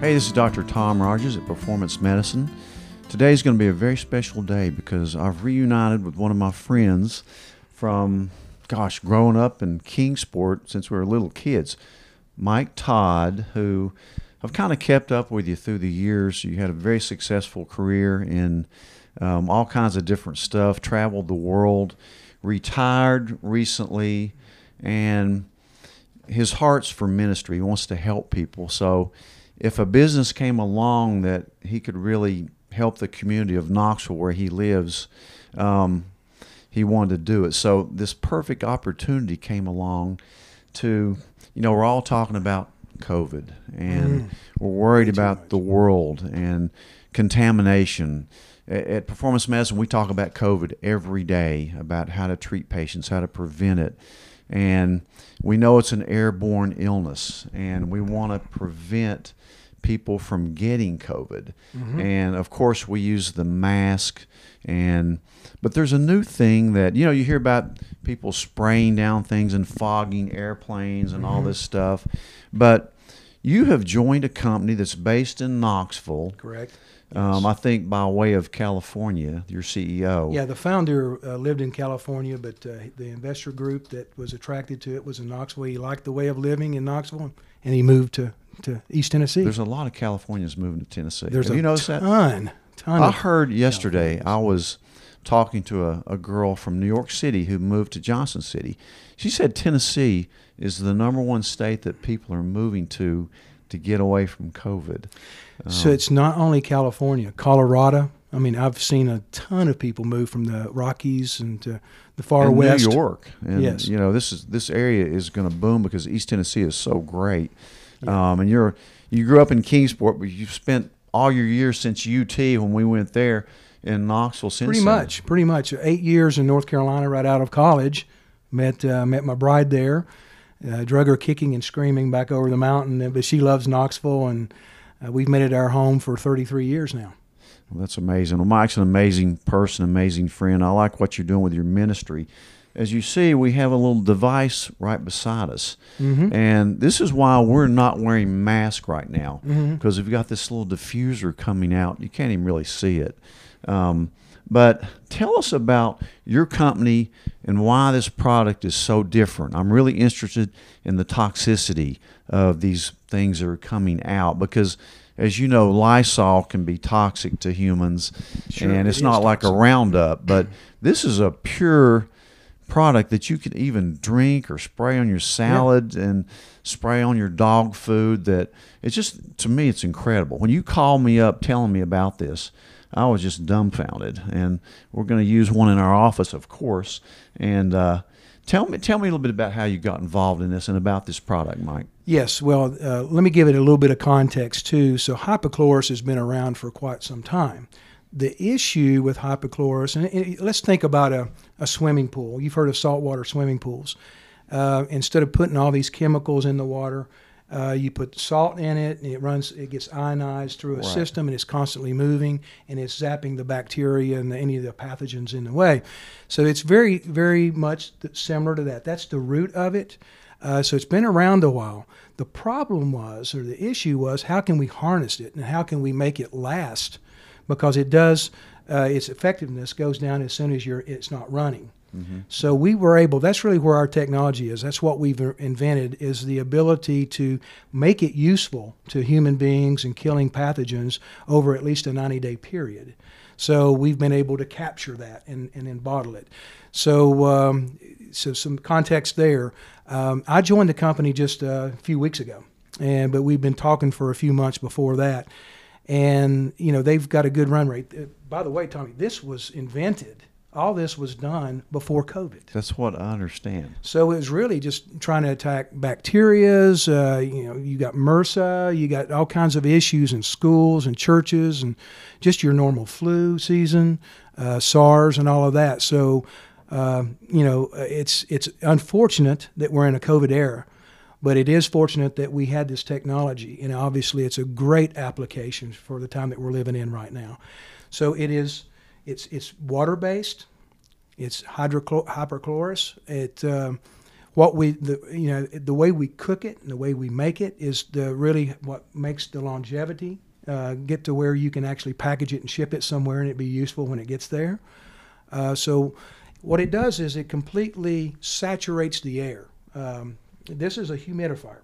Hey, this is Dr. Tom Rogers at Performance Medicine. Today is going to be a very special day because I've reunited with one of my friends from, gosh, growing up in Kingsport since we were little kids. Mike Todd, who I've kind of kept up with you through the years. You had a very successful career in um, all kinds of different stuff, traveled the world, retired recently, and his heart's for ministry. He wants to help people. So if a business came along that he could really help the community of Knoxville where he lives, um, he wanted to do it. So this perfect opportunity came along to, you know, we're all talking about COVID and mm. we're worried about the world and contamination. At Performance Medicine, we talk about COVID every day, about how to treat patients, how to prevent it. And we know it's an airborne illness, and we want to prevent people from getting COVID. Mm-hmm. And of course, we use the mask. And but there's a new thing that you know you hear about people spraying down things and fogging airplanes and mm-hmm. all this stuff, but you have joined a company that's based in Knoxville. Correct. Um, I think by way of California, your CEO. Yeah, the founder uh, lived in California, but uh, the investor group that was attracted to it was in Knoxville. He liked the way of living in Knoxville, and he moved to to East Tennessee. There's a lot of Californians moving to Tennessee. There's Have a you noticed ton, that? ton. I heard yesterday. I was talking to a, a girl from New York City who moved to Johnson City. She said Tennessee is the number one state that people are moving to to get away from COVID. Um, so it's not only California, Colorado. I mean, I've seen a ton of people move from the Rockies and to the far and west. New York, and yes. you know this is this area is going to boom because East Tennessee is so great. Yeah. Um, and you're you grew up in Kingsport, but you've spent all your years since UT when we went there in Knoxville. Since pretty much, pretty much eight years in North Carolina, right out of college. Met uh, met my bride there. Uh, drug her kicking and screaming back over the mountain, but she loves Knoxville, and uh, we've made it our home for 33 years now. Well, that's amazing. Well, Mike's an amazing person, amazing friend. I like what you're doing with your ministry as you see, we have a little device right beside us. Mm-hmm. And this is why we're not wearing masks right now, because mm-hmm. we've got this little diffuser coming out. You can't even really see it. Um, but tell us about your company and why this product is so different. I'm really interested in the toxicity of these things that are coming out because, as you know, Lysol can be toxic to humans, sure, and it's it not like a Roundup, but this is a pure product that you can even drink or spray on your salad yeah. and spray on your dog food that it's just to me it's incredible when you call me up telling me about this i was just dumbfounded. And we're going to use one in our office of course. And uh, tell me tell me a little bit about how you got involved in this and about this product mike. Yes well uh, let me give it a little bit of context too. So hypochlorous has been around for quite some time. The issue with hypochlorous, and let's think about a, a swimming pool. You've heard of saltwater swimming pools. Uh, instead of putting all these chemicals in the water, uh, you put salt in it, and it runs. It gets ionized through a right. system, and it's constantly moving, and it's zapping the bacteria and the, any of the pathogens in the way. So it's very, very much similar to that. That's the root of it. Uh, so it's been around a while. The problem was, or the issue was, how can we harness it, and how can we make it last? because it does uh, its effectiveness goes down as soon as you're it's not running. Mm-hmm. So we were able. That's really where our technology is. That's what we've invented is the ability to make it useful to human beings and killing pathogens over at least a 90-day period. So we've been able to capture that and, and then bottle it. So um, so some context there. Um, I joined the company just a few weeks ago, and but we've been talking for a few months before that and you know they've got a good run rate. Uh, by the way, Tommy, this was invented. All this was done before COVID. That's what I understand. So it was really just trying to attack bacterias. Uh, you know, you got MRSA, you got all kinds of issues in schools and churches, and just your normal flu season, uh, SARS, and all of that. So, uh, you know, it's it's unfortunate that we're in a COVID era but it is fortunate that we had this technology, and obviously it's a great application for the time that we're living in right now. So it is, it's it's water based, it's hydrochlor- hyperchlorous. It um, what we the you know the way we cook it and the way we make it is the really what makes the longevity uh, get to where you can actually package it and ship it somewhere and it be useful when it gets there. Uh, so what it does is it completely saturates the air. Um, this is a humidifier,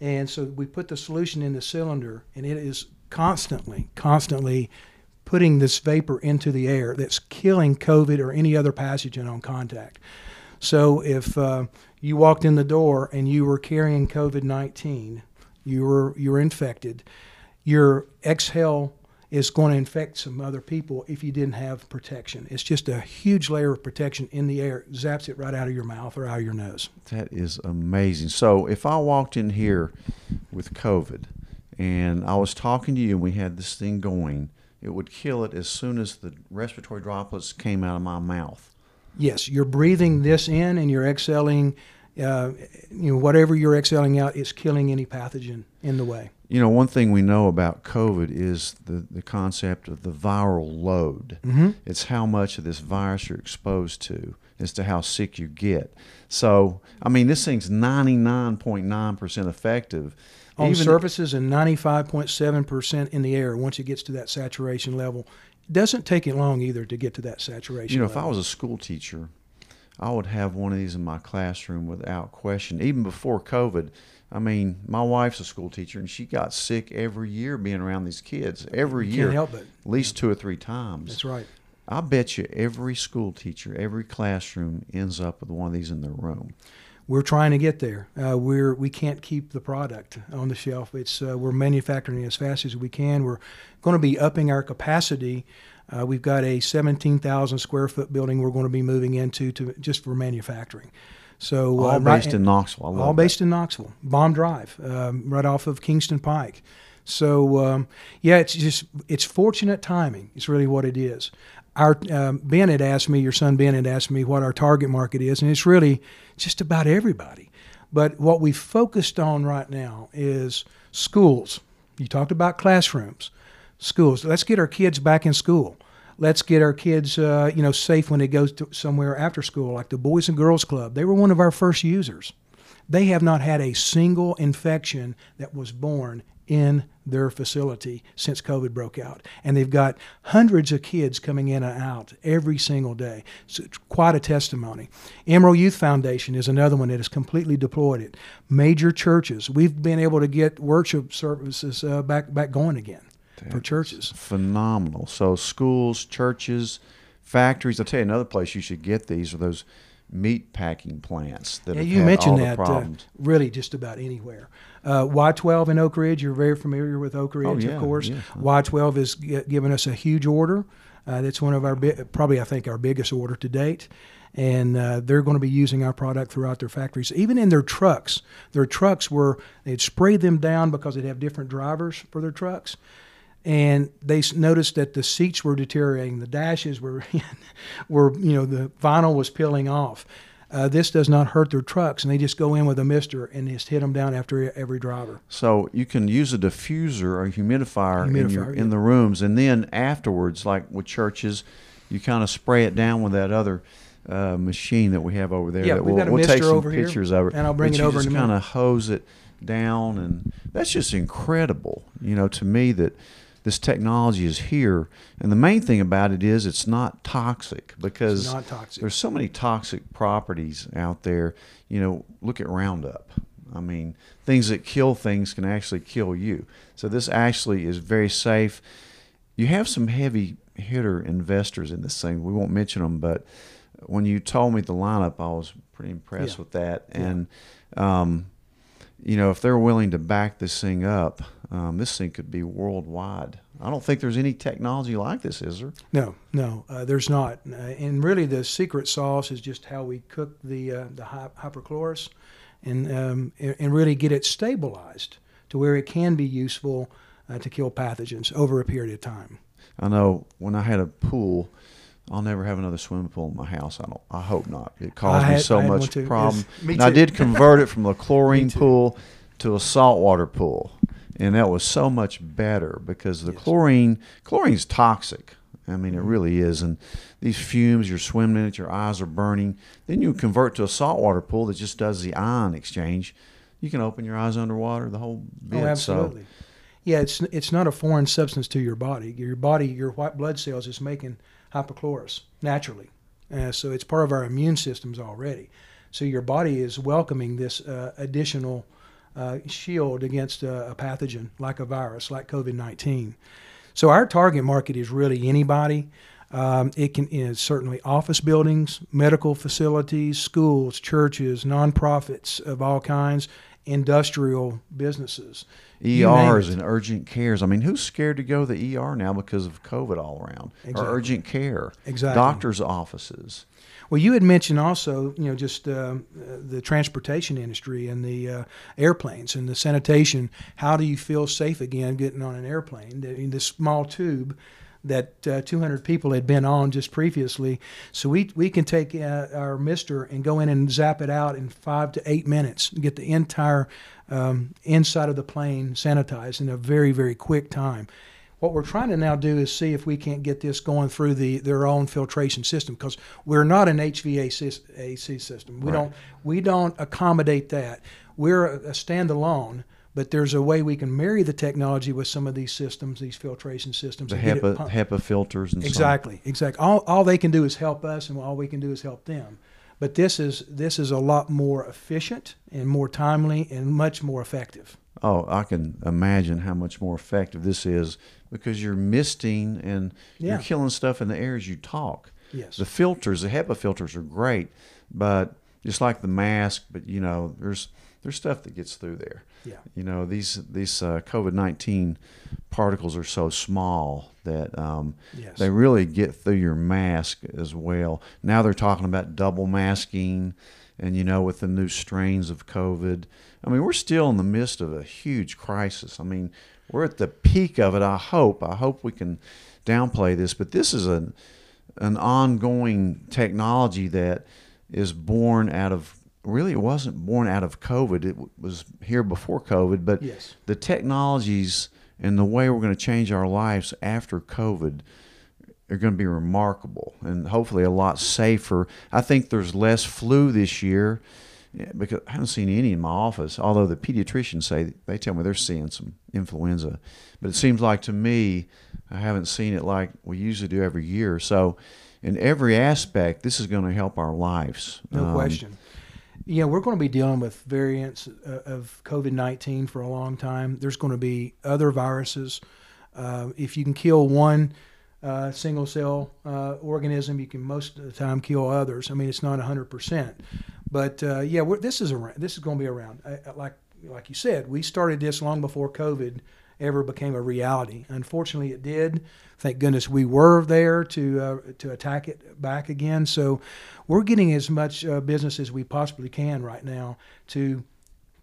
and so we put the solution in the cylinder and it is constantly, constantly putting this vapor into the air that's killing COVID or any other pathogen on contact. So if uh, you walked in the door and you were carrying COVID 19, you were, you were infected, your exhale is going to infect some other people if you didn't have protection. It's just a huge layer of protection in the air, zaps it right out of your mouth or out of your nose. That is amazing. So if I walked in here with COVID and I was talking to you and we had this thing going, it would kill it as soon as the respiratory droplets came out of my mouth. Yes, you're breathing this in and you're exhaling. Uh, you know, whatever you're exhaling out, is killing any pathogen in the way. You know, one thing we know about COVID is the, the concept of the viral load. Mm-hmm. It's how much of this virus you're exposed to as to how sick you get. So, I mean, this thing's 99.9% effective. On Even surfaces and 95.7% in the air once it gets to that saturation level. It doesn't take it long either to get to that saturation You know, level. if I was a school teacher, I would have one of these in my classroom without question. Even before COVID, I mean, my wife's a school teacher, and she got sick every year being around these kids. Every year, can't help it. at least two or three times. That's right. I bet you every school teacher, every classroom ends up with one of these in their room. We're trying to get there. Uh, we're we can't keep the product on the shelf. It's uh, we're manufacturing as fast as we can. We're going to be upping our capacity. Uh, we've got a 17,000 square foot building we're going to be moving into to just for manufacturing. So all uh, based right- in Knoxville. I love all that. based in Knoxville, Bomb Drive, um, right off of Kingston Pike. So um, yeah, it's just it's fortunate timing. It's really what it is. Our um, Ben had asked me, your son Ben had asked me what our target market is, and it's really just about everybody. But what we focused on right now is schools. You talked about classrooms, schools. Let's get our kids back in school. Let's get our kids, uh, you know, safe when they go to somewhere after school, like the Boys and Girls Club. They were one of our first users. They have not had a single infection that was born in their facility since COVID broke out. And they've got hundreds of kids coming in and out every single day. So it's quite a testimony. Emerald Youth Foundation is another one that has completely deployed it. Major churches, we've been able to get worship services uh, back, back going again for churches. Phenomenal. So schools, churches, factories. I'll tell you another place you should get these are those meat packing plants that Yeah, you mentioned that uh, really just about anywhere. Uh, Y12 in Oak Ridge, you're very familiar with Oak Ridge, Oh, yeah, of course. yeah. Y12 has gi- given us a huge order. Uh, that's one of our bi- probably I think our biggest order to date. And uh, they're going to be using our product throughout their factories, even in their trucks. Their trucks were they'd spray them down because they'd have different drivers for their trucks and they noticed that the seats were deteriorating, the dashes were, were you know, the vinyl was peeling off. Uh, this does not hurt their trucks, and they just go in with a mister and just hit them down after every driver. So you can use a diffuser or a humidifier, in, your, Humidifier, in the rooms, and then afterwards, like with churches, you kind of spray it down with that other uh, machine that we have over there. Yeah, that we'll, got a we'll take some over here, pictures of it, and I'll bring it you over just kind of hose it down, and that's just incredible. You know, to me that this technology is here, and the main thing about it is it's not toxic because not toxic. there's so many toxic properties out there. You know, look at Roundup. I mean, things that kill things can actually kill you. So this actually is very safe. You have some heavy hitter investors in this thing. We won't mention them, but when you told me the lineup, I was pretty impressed Yeah. with that. And um, you know, if they're willing to back this thing up, um, this thing could be worldwide. I don't think there's any technology like this, is there? No, no, uh, there's not. Uh, and really, the secret sauce is just how we cook the uh, the hy- hyperchlorous, and um, and and really get it stabilized to where it can be useful uh, to kill pathogens over a period of time. I know when I had a pool, I'll never have another swimming pool in my house. I don't. I hope not. It caused I me so had much problem. Yes, And I did convert it from a chlorine pool to a saltwater pool, and that was so much better because the Yes. chlorine chlorine's toxic. I mean, it mm-hmm. really is. And these fumes, you're swimming in it, your eyes are burning. Then you convert to a saltwater pool that just does the ion exchange. You can open your eyes underwater, the whole oh, bit. Oh, absolutely. So, yeah, it's it's not a foreign substance to your body. Your body, your white blood cells is making hypochlorous naturally, uh, so it's part of our immune systems already. So your body is welcoming this uh, additional uh, shield against a, a pathogen like a virus, like COVID nineteen. So our target market is really anybody. Um, it can is certainly office buildings, medical facilities, schools, churches, nonprofits of all kinds, industrial businesses. ERs and urgent cares. I mean, who's scared to go to the ER now because of COVID all around? Exactly. Or urgent care. Exactly. Doctors' offices. Well, you had mentioned also, you know, just uh, uh, the transportation industry and the uh, airplanes and the sanitation. How do you feel safe again getting on an airplane? The- In this small tube that uh, 200 people had been on just previously. So we, we can take uh, our mister and go in and zap it out in five to eight minutes and get the entire um, inside of the plane sanitized in a very, very quick time. What we're trying to now do is see if we can't get this going through the their own filtration system because we're not an HVAC system. We Right. don't we don't accommodate that. We're a, a standalone, but there's a way we can marry the technology with some of these systems, these filtration systems. The and get it HEPA. HEPA filters and so on. Exactly, exactly. All, all they can do is help us, and all we can do is help them. But this is this is a lot more efficient and more timely and much more effective. Oh, I can imagine how much more effective this is because you're misting and Yeah. you're killing stuff in the air as you talk. Yes. The filters, the HEPA filters are great, but just like the mask, but you know, there's there's stuff that gets through there. Yeah. You know, these these uh, COVID nineteen particles are so small that um, Yes. they really get through your mask as well. Now they're talking about double masking, and you know, with the new strains of COVID, I mean, we're still in the midst of a huge crisis. I mean, we're at the peak of it. I hope. I hope we can downplay this, but this is an an ongoing technology that is born out of really it wasn't born out of COVID. It was here before COVID, but Yes. the technologies and the way we're going to change our lives after COVID are going to be remarkable and hopefully a lot safer. I think there's less flu this year because I haven't seen any in my office. Although the pediatricians say they tell me they're seeing some influenza, but it seems like to me I haven't seen it like we usually do every year. So, in every aspect, this is going to help our lives. No Um, question. Yeah, we're going to be dealing with variants uh, of COVID 19 for a long time. There's going to be other viruses. Uh, if you can kill one uh, single cell uh, organism, you can most of the time kill others. I mean, it's not 100%. But uh, yeah, this is around. This is going to be around. Like like you said, we started this long before COVID ever became a reality. Unfortunately, it did. Thank goodness we were there to uh, to attack it back again. So we're getting as much uh, business as we possibly can right now to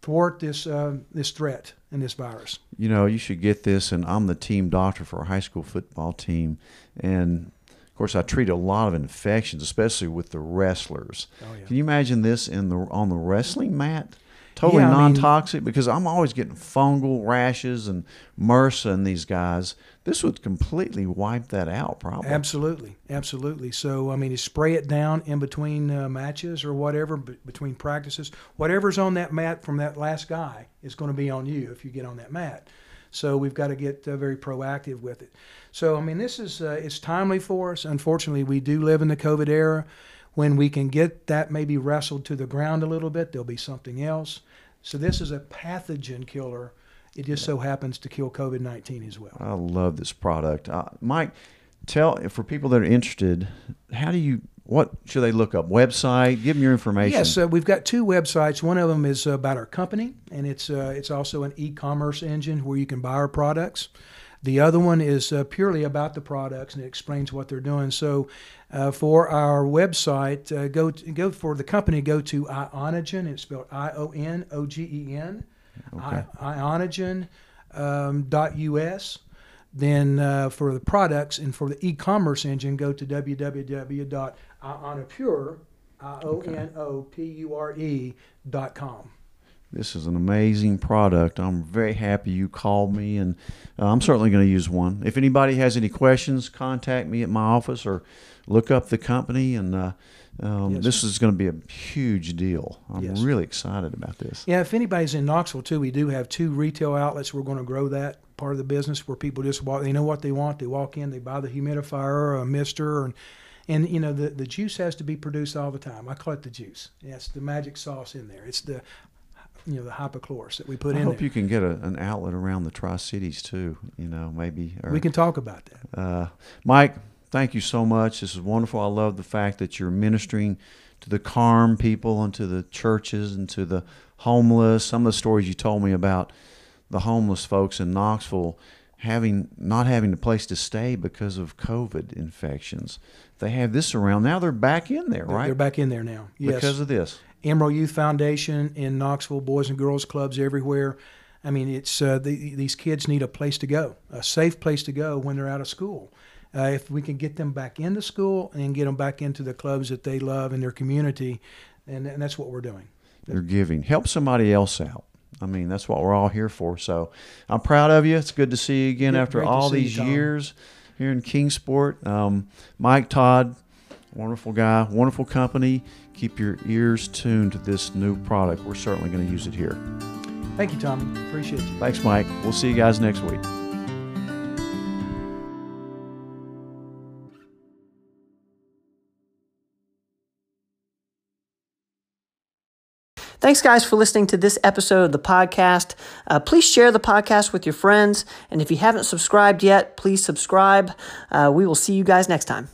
thwart this uh, this threat and this virus. you know, you should get this. And I'm the team doctor for a high school football team. And of course, I treat a lot of infections, especially with the wrestlers. Oh, yeah. Can you imagine this in the on the wrestling mat? Totally Yeah, I mean- non-toxic because I'm always getting fungal rashes and MRSA in these guys. This would completely wipe that out, probably. Absolutely, absolutely. So I mean, you spray it down in between uh, matches or whatever, b- between practices. Whatever's on that mat from that last guy is going to be on you if you get on that mat. So we've got to get uh, very proactive with it. So I mean, this is uh, it's timely for us. Unfortunately, we do live in the COVID era. When we can get that maybe wrestled to the ground a little bit, there'll be something else. So this is a pathogen killer. It just so happens to kill COVID nineteen as well. I love this product. Uh, Mike, tell for people that are interested, how do you what should they look up? Website? Give them your information. Yes, uh, we've got two websites. One of them is about our company, and it's uh, it's also an e-commerce engine where you can buy our products. The other one is uh, purely about the products and it explains what they're doing. So, uh, for our website, uh, go to, go for the company. Go to Ionogen. It's spelled I O N O G E N. Okay. Ionogen um, dot us. Then uh, for the products and for the e-commerce engine, go to www.ionopure, I O N O P U R E dot com. This is an amazing product. I'm very happy you called me, and uh, I'm certainly going to use one. If anybody has any questions, contact me at my office or look up the company. And uh, um, Yes, this is going to be a huge deal. I'm Yes. really excited about this. Yeah, if anybody's in Knoxville too, we do have two retail outlets. We're going to grow that part of the business where people just walk. They know what they want. They walk in, they buy the humidifier or a mister, and and you know the the juice has to be produced all the time. I call it the juice. Yes, the magic sauce in there. It's the you know the hypochlorous that we put I in hope there. you can get a, an outlet around the Tri Cities too. You know, maybe. Or, we can talk about that. Uh, Mike, thank you so much. This is wonderful. I love the fact that you're ministering to the Carm people and to the churches and to the homeless. Some of the stories you told me about the homeless folks in Knoxville having not having a place to stay because of COVID infections. They have this around now. They're back in there, right? They're back in there now. Yes. Because of this. Emerald Youth Foundation in Knoxville, Boys and Girls Clubs everywhere. I mean, it's uh, the, these kids need a place to go, a safe place to go when they're out of school. Uh, if we can get them back into school and get them back into the clubs that they love in their community, and, and that's what we're doing. They're giving. Help somebody else out. I mean, that's what we're all here for. So I'm proud of you. It's good to see you again Yeah, after all see you, these years here in Kingsport. Um, Mike Todd, wonderful guy, wonderful company. Keep your ears tuned to this new product. We're certainly going to use it here. Thank you, Tommy. Appreciate you. Thanks, Mike. We'll see you guys next week. Thanks, guys, for listening to this episode of the podcast. Uh, please share the podcast with your friends. And if you haven't subscribed yet, please subscribe. Uh, we will see you guys next time.